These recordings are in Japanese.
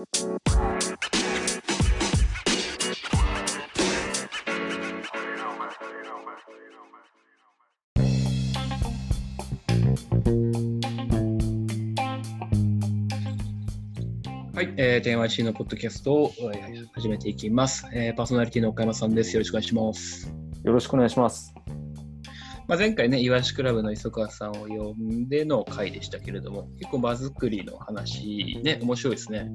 はい、えー、電話 c のポッドキャストを、えー、始めていきます、えー。パーソナリティの岡山さんです。よろしくお願いします。よろしくお願いします。まあ、前回ね、イワシクラブの磯川さんを呼んでの回でしたけれども、結構場作りの話ね、面白いですね。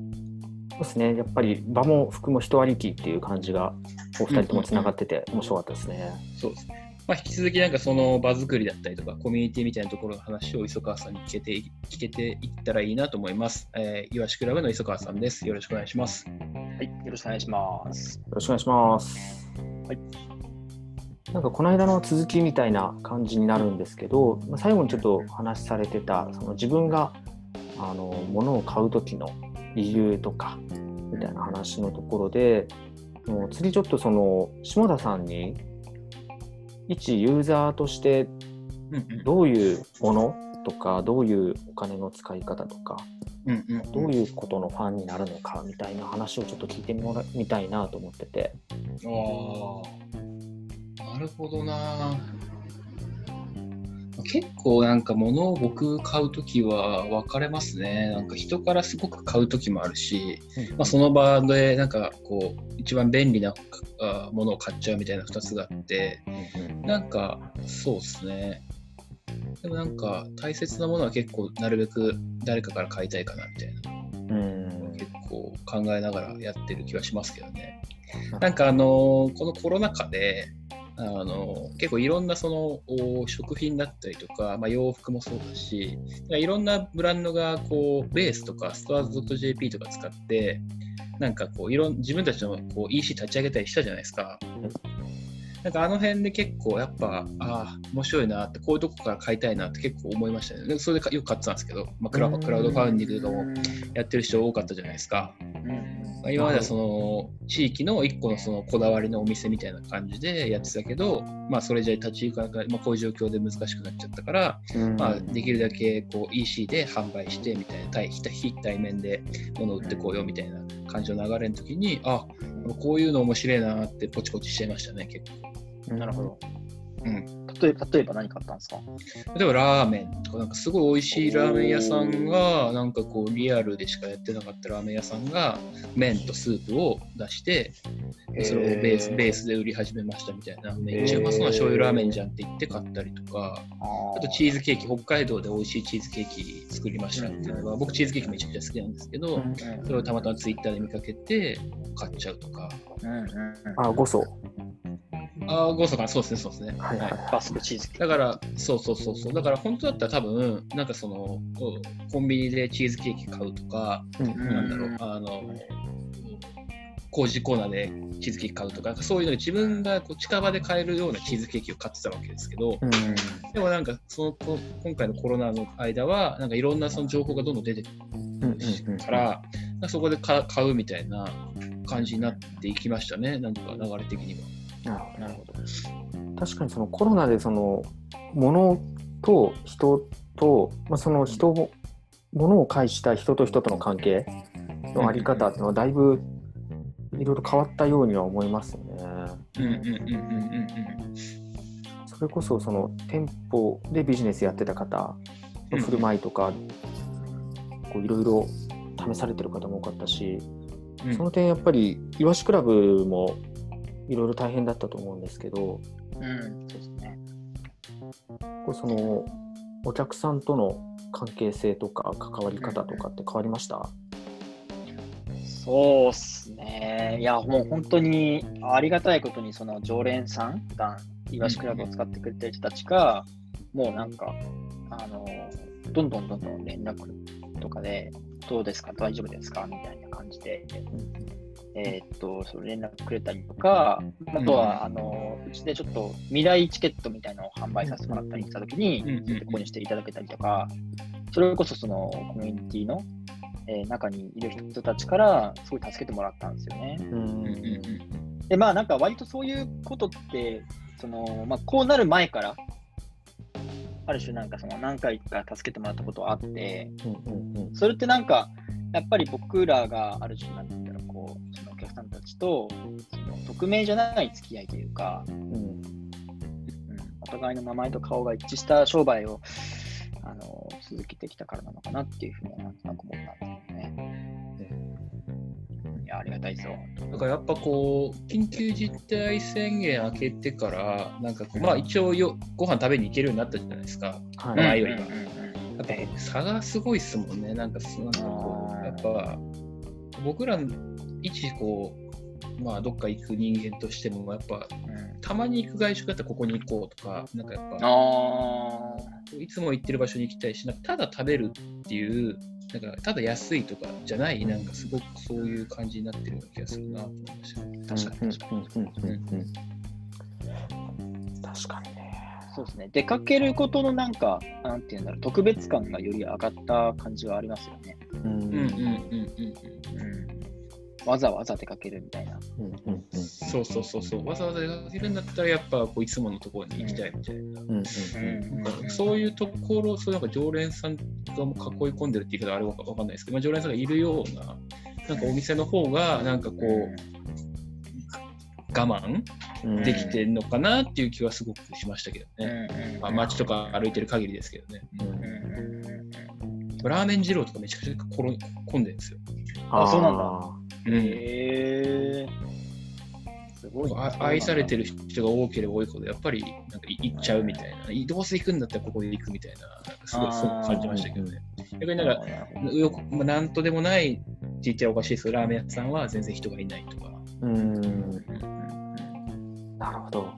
そうですね、やっぱり場も服も人ありきっていう感じが、お二人ともつながってて、面白かったですね。そうですね。まあ、引き続きなんかその場作りだったりとかコミュニティみたいなところの話を磯川さんに聞けて聞けていったらいいなと思います。えー、いわしクラブの磯川さんです。よろしくお願いします。はい、よろしくお願いします。よろしくお願いします。はい。なんかこの間の続きみたいな感じになるんですけど、まあ、最後にちょっと話されてたその自分があの物を買う時の理由とかみたいな話のところで、もう次ちょっとその下田さんに一ユーザーとしてどういうものとかどういうお金の使い方とか、どういうことのファンになるのかみたいな話をちょっと聞いてみたいなと思ってて。ああなるほどな。結構なんか物を僕買う時は分かれますね。なんか人からすごく買う時もあるし、まあ、その場でなんかこう一番便利なものを買っちゃうみたいな2つがあって、なんかそうですね。でもなんか大切なものは結構なるべく誰かから買いたいかなみたいな、うん、結構考えながらやってる気はしますけどね。なんかあのこのコロナ禍であの結構いろんなその食品だったりとか、まあ、洋服もそうだしいろんなブランドがこうベースとかストアーズ .jp とか使ってなんかこういろん自分たちのこう EC 立ち上げたりしたじゃないですか。なんかあの辺で結構やっぱ、ああ、面白いなって、こういうとこから買いたいなって結構思いましたね。それでよく買ってたんですけど、まあ、クラウドファンディングとかもやってる人多かったじゃないですか。まあ、今まではその地域の一個のそのこだわりのお店みたいな感じでやってたけど、まあ、それじゃ立ち行かなくまあ、こういう状況で難しくなっちゃったから、まあ、できるだけこう EC で販売してみたいな対非対面で物を売ってこうよみたいな感じの流れの時にあこういうの面白いなってポチポチしちゃいましたね結構。なるほど。うん、例え例えば何買ったんですか？例えばラーメンとか、なんかすごい美味しいラーメン屋さんが、なんかこうリアルでしかやってなかったラーメン屋さんが、麺とスープを出して、それをベースベースで売り始めましたみたいな、めっちゃうまそうな醤油ラーメンじゃんって言って買ったりとか、あとチーズケーキ、北海道で美味しいチーズケーキ作りましたっていうのは、僕チーズケーキめちゃくちゃ好きなんですけど、それをたまたまツイッターで見かけて買っちゃうとか。あ、5層。ああ、ゴかそうですね、そうですね。はい、はい、バスクチーズだから、そうそうそうそう。だから、本当だったら多分、なんかその、コンビニでチーズケーキ買うとか、うん、なんだろう、あの、工事コーナーでチーズケーキ買うとか、そういうので自分がこう近場で買えるようなチーズケーキを買ってたわけですけど、うん、でもなんかその今回のコロナの間は、なんかいろんなその情報がどんどん出てくるから、そこで買うみたいな感じになっていきましたね、なんか流れ的には。なるほど。確かにそのコロナでその物と人と、まあ、その人も物を介した人と人との関係のあり方っていうのはだいぶいろいろ変わったようには思いますよね。それこそその店舗でビジネスやってた方の振る舞いとかいろいろ試されてる方も多かったし、その点やっぱりイワシクラブもいろいろ大変だったと思うんですけど、うん、そうですね。これそのお客さんとの関係性とか関わり方とかって変わりました、そうっすね。いや、もう本当にありがたいことに、その常連さん、普段イワシクラブを使ってくれてる人たちが、もうなんか、あの、どんどんどんどん連絡とかで、どうですか、大丈夫ですか？みたいな感じで、えー、っと、そ連絡くれたりとか、あとは、あの、うちでちょっと未来チケットみたいなのを販売させてもらったりしたときに、購入していただけたりとか、それこそそのコミュニティの、えー、中にいる人たちからすごい助けてもらったんですよね。で、まあなんか割とそういうことって、その、まあこうなる前から、ある種なんかその何回か助けてもらったことはあって、それってなんか、やっぱり僕らがある種なんそのお客さんたちとその匿名じゃない付き合いというか、うんうん、お互いの名前と顔が一致した商売をあの続けてきたからなのかなっていうふうにはなんとなく思ったんですけどね。いや、ありがたいですよ。だからやっぱこう緊急事態宣言明けてからなんかこうまあ一応よご飯食べに行けるようになったじゃないですか。はい前よりはやっぱ差がすごいっすもんね。なんかそなんかこうやっぱ僕ら一こうまあどっか行く人間としてもやっぱうんたまに行く外食だったらここに行こうとかなんかやっぱあいつも行ってる場所に行きたいしなんかただ食べるっていうなんかただ安いとかじゃないなんかすごくそういう感じになってるような気がするなと思いましたね。確かに確かにね。そうですね。出かけることのなんか、なんていうんだろう、特別感がより上がった感じはありますよね。うんうんうんうんうんうん。うん。わざわざ出かけるみたいな。うんうんうんそうそうそうそう。わざわざ出かけるんだったらやっぱこういつものところに行きたいみたいな。うんうんなんかそういうところ、そういうなんか常連さんがもう囲い込んでるって言い方あれわかわかんないですけど、まあ、常連さんがいるような、なんかお店の方が、なんかこう、我慢うんできてるのかなっていう気はすごくしましたけどうんね。うんまあ、街とか歩いてる限りですけどね。うんうんうんうんラーメン二郎とかめちゃくちゃ混ん混んでるんですよ。あそうなんだあうん。へえ。すごい愛されてる人が多ければ多いほど、やっぱりなんか行っちゃうみたいな、どうせ行くんだったらここで行くみたいな、すごいそう感じましたけどね。逆になんか、よく、まあ、なんとでもないって言ってはおかしいですけど、ラーメン屋さんは全然人がいないとか。ーうん。なるほど。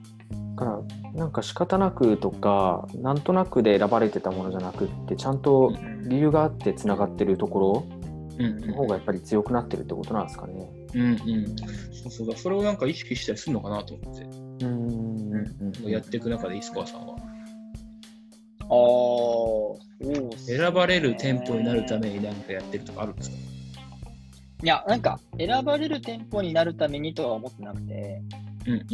だからなんか仕方なくとかなんとなくで選ばれてたものじゃなくってちゃんと理由があってつながってるとこうんろの方がやっぱり強くなってるってことなんですかね。うんうん。そうそうだ、それをなんか意識したりするのかなと思って、うんうんやっていく中で、石川さんは。ああ、そうっすね選ばれる店舗になるために何かやってるとかあるんですか？いや、なんか、選ばれる店舗になるためにとは思ってなくて、うんうん。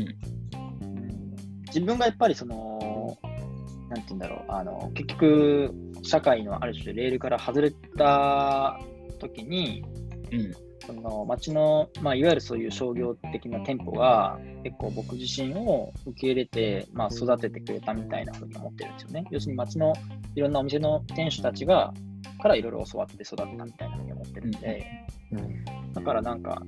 自分がやっぱりその、なんて言うんだろう、あの、結局、社会のある種レールから外れた時に、うん。その町の、まあ、いわゆるそういう商業的な店舗が結構僕自身を受け入れて、まあ、育ててくれたみたいなふうに思ってるんですよね。要するに町のいろんなお店の店主たちがからいろいろ教わって育ったみたいなふうに思ってるんで、うん。だからなんか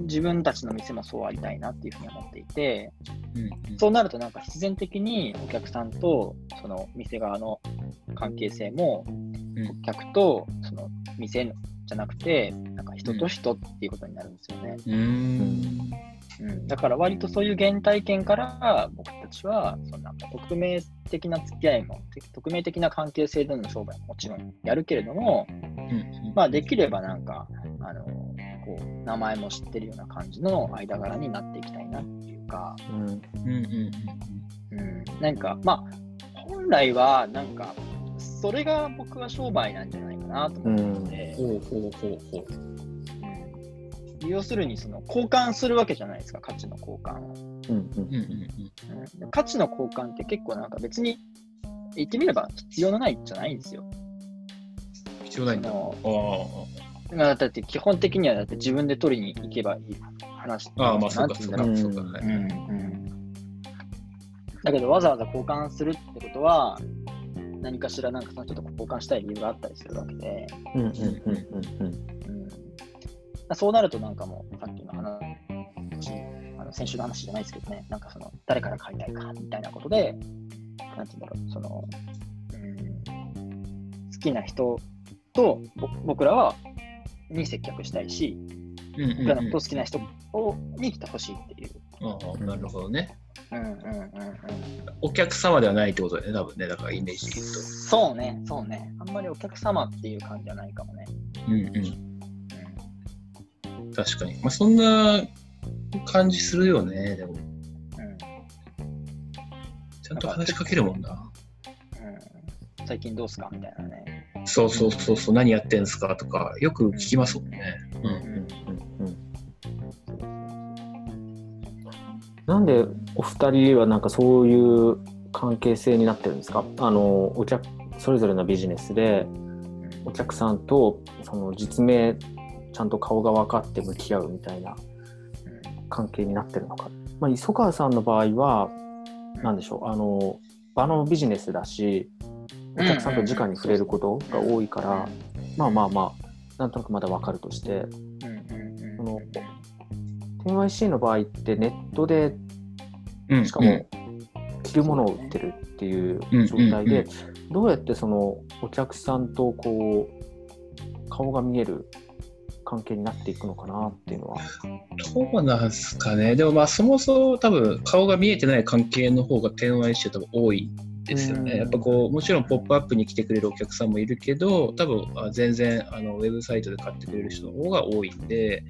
自分たちの店もそうありたいなっていうふうに思っていて、うん。うんそうなるとなんか必然的にお客さんとその店側の関係性もうん。お客とその店じゃなくてなんか人と人っていうことになるんですよね。うーん。うん、だから割とそういう原体験から僕たちはそんな匿名的な付き合いも匿名的な関係性での商売ももちろんやるけれども、うん。まあ、できればなんかあのこう名前も知ってるような感じの間柄になっていきたいなっていうか、うん。うんうんなんかまあ本来はなんかそれが僕は商売なんじゃないかなと思ってて、ほうほうほうほう。うん要するにその交換するわけじゃないですか価値の交換を。うんうんうんうんうん価値の交換って結構なんか別に言ってみれば必要のないじゃないんですよ。うん。必要ないんだ。あだって基本的にはだって自分で取りに行けばいい話ああ、まあそうかそうか。そうか。はいうんうんだけどわざわざ交換するってことは何かしらなんかその人と交換したい理由があったりするわけで、そうなるとなんかもうさっきの話あの先週の話じゃないですけどねなんかその誰から買いたいかみたいなことでなんて言うんだろうその、うん、好きな人とぼ僕らはに接客したいし僕らのことを好きな人をに来てほしいっていう。ああなるほどね。うんうんうんうんお客様ではないってことだよね、多分ね。だからイメージそうね、そうね。あんまりお客様っていう感じじゃないかもね。と。うんうん。確かに。まあそんな感じするよね、でも。うんうんちゃんと話しかけるもんな。うん、最近どうすか？みたいなね。そうそうそうそう、何やってんすか？とか、よく聞きますもんね。うん。うんうんなんでお二人はなんかそういう関係性になってるんですか？あのお客それぞれのビジネスでお客さんとその実名ちゃんと顔が分かって向き合うみたいな関係になってるのか？まあ、磯川さんの場合は、なんでしょう、あの、場のビジネスだし、お客さんと直に触れることが多いから、まあまあまあ、なんとなくまだ分かるとして、10YC の場合ってネットで、うんしかも、着るものを売ってるっていう状態うんで、どうやってそのお客さんとこう、顔が見える関係になっていくのかなっていうのは。どうなんすかね。でもまあそもそも多分顔が見えてない関係の方が天話一多分多いですようん。ね。やっぱこう、もちろんポップアップに来てくれるお客さんもいるけど、多分あ全然あのウェブサイトで買ってくれる人の方が多いんで、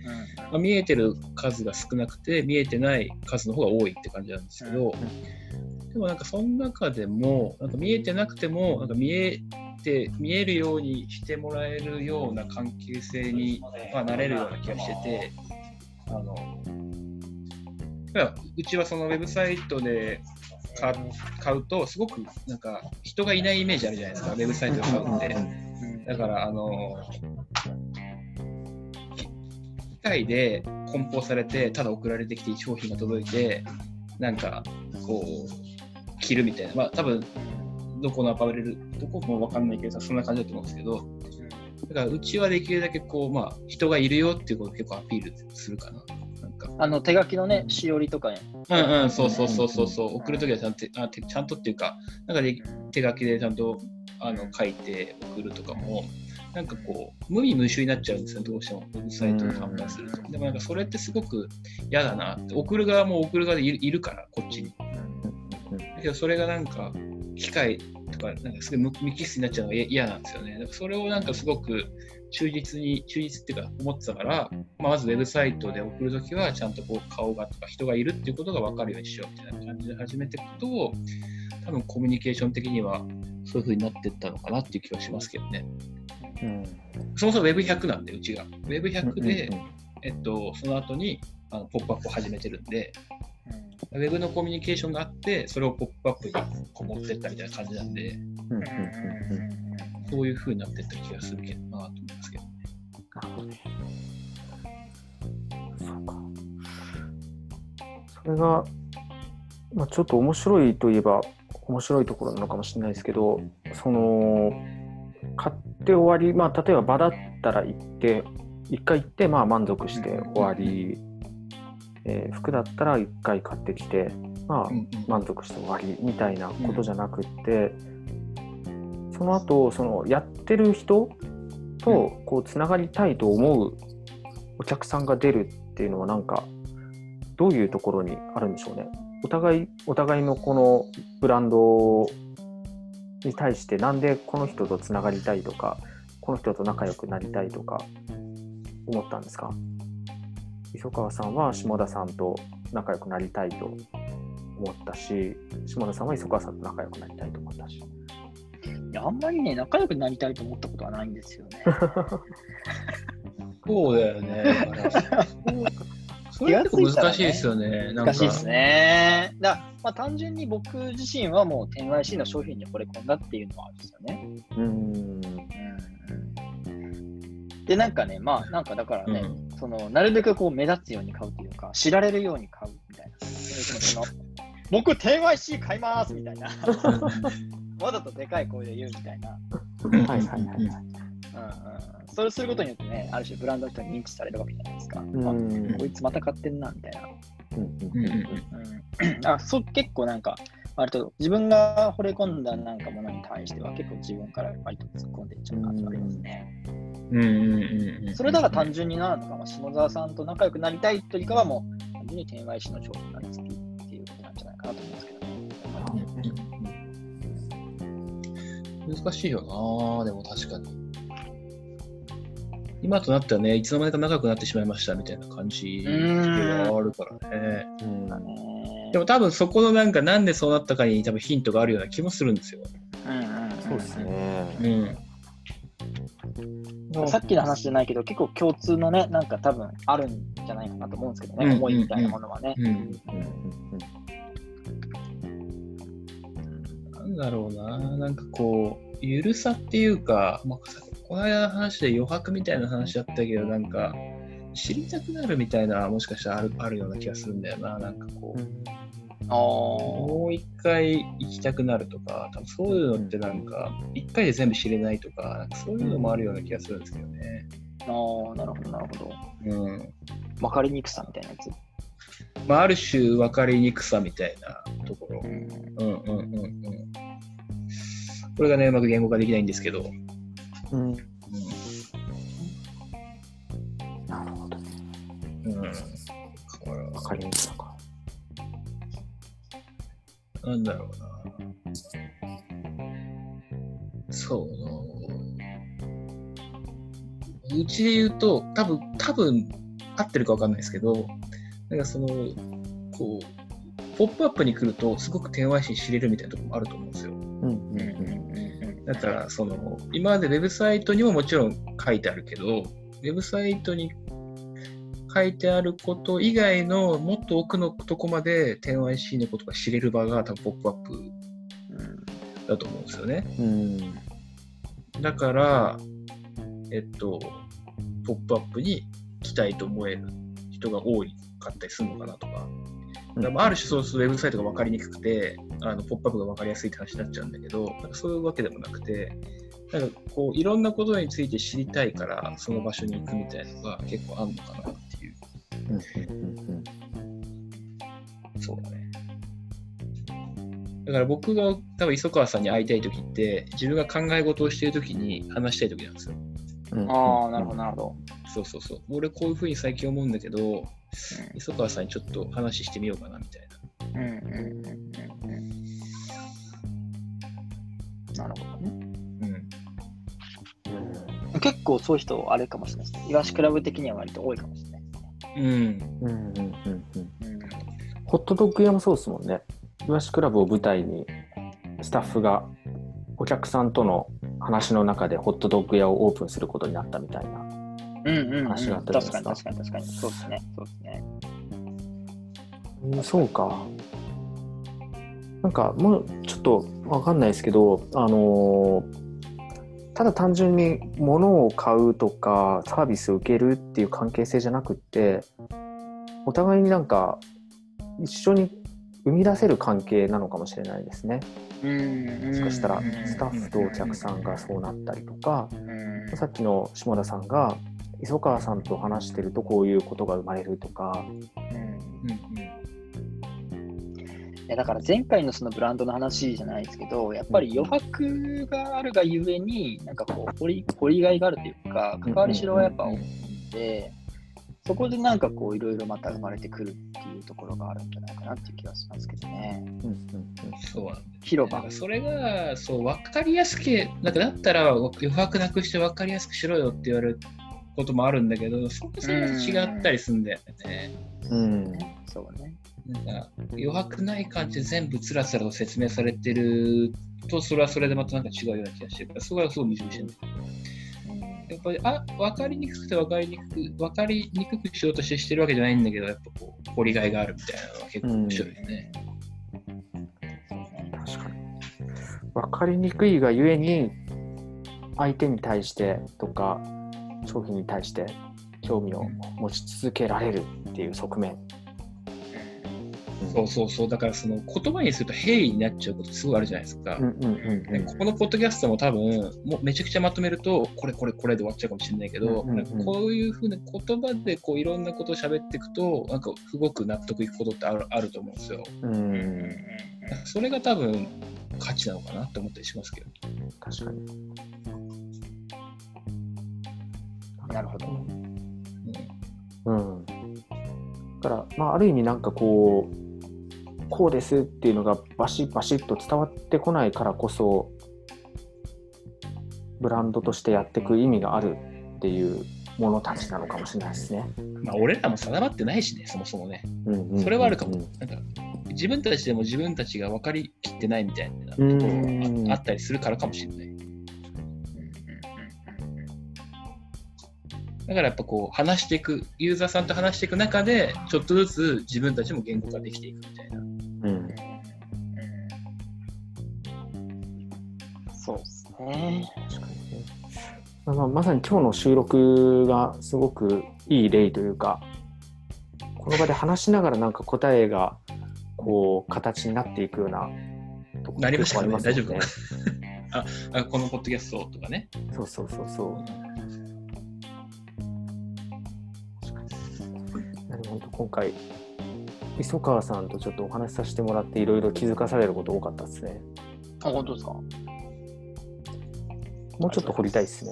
まあ、見えてる数が少なくて、見えてない数の方が多いって感じなんですけど、でもなんかその中でも、なんか見えてなくても、なんか見えて、見えるようにしてもらえるような関係性に、まあ、なれるような気がしてて、あの、うちはそのウェブサイトで買買うと、すごくなんか人がいないイメージあるじゃないですか、ウェブサイトで買うって。だから、あの、機械で梱包されて、ただ送られてきて商品が届いて、なんか、こう、着るみたいな。まあ、多分どこのアパレル、どこもわかんないけど、そんな感じだと思うんですけど、だから、うちはできるだけ、こう、まあ、人がいるよっていうことを結構アピールするかな。あの手書きのね、しおりとかね。うんうん、そうそうそうそうそう、送るときはちゃんとあてちゃんとっていうか、なんかで手書きでちゃんとあの書いて送るとかも、なんかこう、無味無臭になっちゃうんですよ、どうしても、ウェブサイトで販売すると。でもなんかそれってすごく嫌だなって、送る側も送る側でいるから、こっちに。だけどそれがなんか、機械とか、なんかすごい無無機質になっちゃうのが嫌嫌なんですよね。だからそれをなんかすごく忠実に、忠実っていうか思ってたから、まあ、まずウェブサイトで送るときは、ちゃんとこう顔がとか人がいるっていうことが分かるようにしようみたいな感じで始めていくと、多分コミュニケーション的にはそういう風になっていったのかなっていう気はしますけどね。うん。そもそも Web100 なんで、うちが。Web100 で、うんうんえっと、その後にあのポップアップを始めてるんで、ウェブのコミュニケーションがあって、それをポップアップに持ってったみたいな感じなんで、うんうんうんうんそういう風になっていった気がするけどなと思いますけど。そうか。それが、まあ、ちょっと面白いといえば面白いところなのかもしれないですけど、その、買って終わり、まあ、例えば場だったら行って、一回行って、まあ、満足して終わり、えー服だったら一回買ってきて、まあう、んうん。満足して終わりみたいなことじゃなくって、その後そのやってる人とこうつながりたいと思うお客さんが出るっていうのはなんかどういうところにあるんでしょうね。お互いお互いのこのブランドに対してなんでこの人とつながりたいとかこの人と仲良くなりたいとか思ったんですか？磯川さんは下田さんと仲良くなりたいと思ったし下田さんは磯川さんと仲良くなりたいと思ったし。いやあんまりね、仲良くなりたいと思ったことはないんですよね。そうだよね。それ結構難しいですよね。なんか難しいですね。だまあ、単純に僕自身はもう 10YC の商品に惚れ込んだっていうのはあるんですよね。うんで、なんかね、まあ、なんかだからね、うんそのなるべくこう目立つように買うというか、知られるように買うみたいな。僕、10YC 買いますみたいな。わざとでかい声で言うみたいな。はいはいはいはい。うんうん、それをすることによってね、ある種ブランドの人に認知されるわけじゃないですか。うんあこいつまた買ってんなみたいな。うんうんうんうんうん、あそう結構なんか、割と自分が惚れ込んだなんかものに対しては結構自分から割と突っ込んでいっちゃう感じがありますね。うんうんうんうんそれだから単純になのか、まあ、下澤さんと仲良くなりたいというかはもう単純に天外師の商品が好きっていうことなんじゃないかなと思うんですけどね。難しいよなでも確かに。今となってはね、いつの間にか長くなってしまいましたみたいな感じではあるからね。うんだねでも多分そこのなんかなんでそうなったかに多分ヒントがあるような気もするんですよ。うんうんそうですね。うん。さっきの話じゃないけど、結構共通のね、なんか多分あるんじゃないかなと思うんですけどね、うん思いみたいなものはね。なんだろうな、なんかこう、ゆるさっていうか、まあ、この間の話で余白みたいな話だったけど、なんか、知りたくなるみたいな、もしかしたらあるあるような気がするんだよな。なんかこう、ああ。もう一回行きたくなるとか、多分そういうのってなんか、一回で全部知れないとか、なんかそういうのもあるような気がするんですけどね。ああ、なるほど、なるほど。うん。分かりにくさみたいなやつ。まあ、ある種分かりにくさみたいなところ。うん。これがね、うまく言語化できないんですけど。うん、うなるほど。ん。うん。わかりにくさか。なんだろうな。そうな。うちで言うと、多分多分合ってるか分かんないですけど、なんかその、こう、ポップアップに来ると、すごく天 y 心知れるみたいなところもあると思うんですよ。うんうんうんだから、その、今までウェブサイトにももちろん書いてあるけど、ウェブサイトに書いてあること以外のもっと奥のとこまで 10YC のことが知れる場が多分ポップアップ。だと思うんですよね。うん。だから、えっと、ポップアップに来たいと思える人が多かったりするのかなとか。だからまあある種そうするとウェブサイトが分かりにくくて、あのポップアップが分かりやすいって話になっちゃうんだけど、なんかそういうわけでもなくて、なんかこういろんなことについて知りたいから、その場所に行くみたいなのが結構あるのかなっていう。うんうんうんそうだね。だから僕が多分磯川さんに会いたい時って、自分が考え事をしている時に話したい時なんですよ。うんああ、なるほど、なるほど。そうそうそう。俺こういうふうに最近思うんだけど、磯川さんにちょっと話してみようかなみたいな。うんうんうんうんうん。なるほどね。うん。結構そういう人、あれかもしれないですね。イワシクラブ的には割と多いかもしれないですね。うん。うんうんうん。うん。うん。ホットドッグ屋もそうですもん。ね。イワシクラブを舞台にスタッフがお客さん。との話の中でホットドッグ屋をオープンすることになったみたいな。うんうん、うん。話があったじゃないですか確かに確かに確かに。そうですね。そうですね。うん、そうか。なんかもうちょっとわかんないですけど、あのーただ単純に物を買うとかサービスを受けるっていう関係性じゃなくってお互いになんか一緒に生み出せる関係なのかもしれないですね。うん。もしかしたらスタッフとお客さんがそうなったりとか、うん。さっきの下田さんが磯川さんと話してるとこういうことが生まれるとか、うんうん。いやだから前回のそのブランドの話じゃないですけど、やっぱり余白があるがゆえに、なんかこう掘り、掘りがいがあるというか、関わりしろはやっぱ多いんで、そこでなんかこういろいろまた生まれてくるっていうところがあるんじゃないかなっていう気がしますけどね。うんうんそうな広場なんか。それがそう分かりやすくなんかだったら余白なくして分かりやすくしろよって言われることもあるんだけどそこそれが違ったりするんだよね。うんそうね。なんか余白ない感じで全部つらつらと説明されてるとそれはそれでまたなんか違うような気がしてるからそこはすごい矛盾してるやっぱりあ分かりにくくて分かりにくく分かりにくくしようとしてしてるわけじゃないんだけどやっぱこう掘りがいがあるみたいなのは結構面白いよね。確かに分かりにくいがゆえに相手に対してとか商品に対して興味を持ち続けられるっていう側面、そうそうそうだからその言葉にすると平易になっちゃうことすごいあるじゃないですか。うんうんうんねここのポッドキャストも多分もうめちゃくちゃまとめるとこれこれこれで終わっちゃうかもしれないけど、うんうんこういうふうな言葉でこういろんなことを喋っていくとなんかすごく納得いくことってあるあると思うんですよ。うんうんそれが多分価値なのかなって思ったりしますけど。確かになるほど。うんだからまあある意味なんかこうこうですっていうのがバシッバシッと伝わってこないからこそブランドとしてやっていく意味があるっていうものたちなのかもしれないですね。うんまあ俺らも定まってないしねそもそもね。うんうんうんうんそれはあるかも。なんか自分たちでも自分たちが分かりきってないみたいなところうんがああったりするからかもしれない。だからやっぱこう話していく、ユーザーさんと話していく中で、ちょっとずつ自分たちも言語化できていくみたいな。うんそうですね。確かにねまあ、まさに今日の収録がすごくいい例というかこの場で話しながらなんか答えがこう形になっていくようなところなりましたね、大丈夫かな あこのポッドキャストとかね。そうそうそうそう。なるほど今回磯川さんとちょっとお話しさせてもらっていろいろ気づかされること多かったですね。あ本当ですか？もうちょっと掘りたいですね。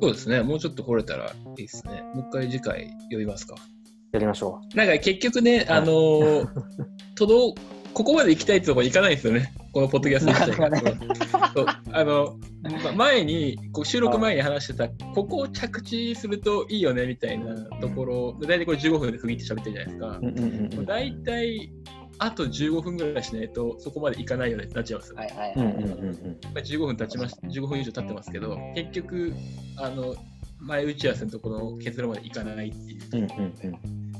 そうですね。もうちょっと掘れたらいいですね。もう一回次回読みますか。やりましょう。なんか結局ね、あのー、届ここまで行きたいってところ行かないんですよね。このポッドキャスト自体が。そうあの前にこう収録前に話してた、ここを着地するといいよねみたいなところ、大体これ15分で区切って喋ってるじゃないですか。大体あと15分ぐらいしないとそこまでいかないよねってなっちゃいます。はいはいはい。15分経ちまし15分以上経ってますけど、結局あの前打ち合わせのところの結論までいかないっていう。うんうんうん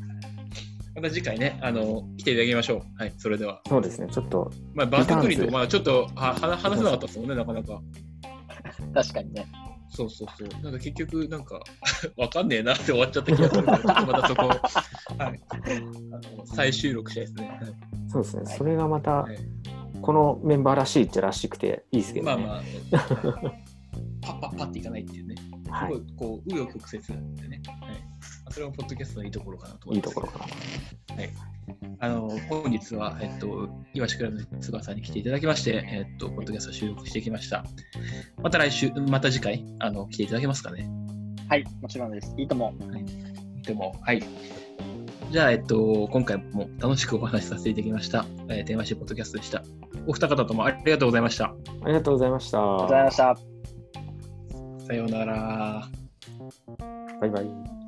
また次回ね、あの来ていただきましょう。はい、それでは。そうですね、ちょっと。まあ、バズクリと、まあ、ちょっとは話せなかったですもんね、なかなか。確かにね。そうそうそう。なんか結局、なんか、わかんねえなって終わっちゃった気がするから、ちょっとまたそこ、はい、あの再収録したいですね。はい、そうですね、それがまた、はい、このメンバーらしいっちゃらしくていいですけど、ね、まあまあ、パッパッパっていかないっていうね。はい、こう、紆余曲折でね。はいそれはポッドキャストのいいところかなと思います。いいところかな。はい。あの、本日は、えっと、岩橋クラブの菅さんに来ていただきまして、えっと、ポッドキャスト収録してきました。また来週、また次回、あの、来ていただけますかね。はい、もちろんです。いいとも。はい。いいとも。はい。じゃあ、えっと、今回も楽しくお話しさせていただきました。えー、テーマシーポッドキャストでした。お二方ともありがとうございました。ありがとうございました。ありがとうございました。さようなら。バイバイ。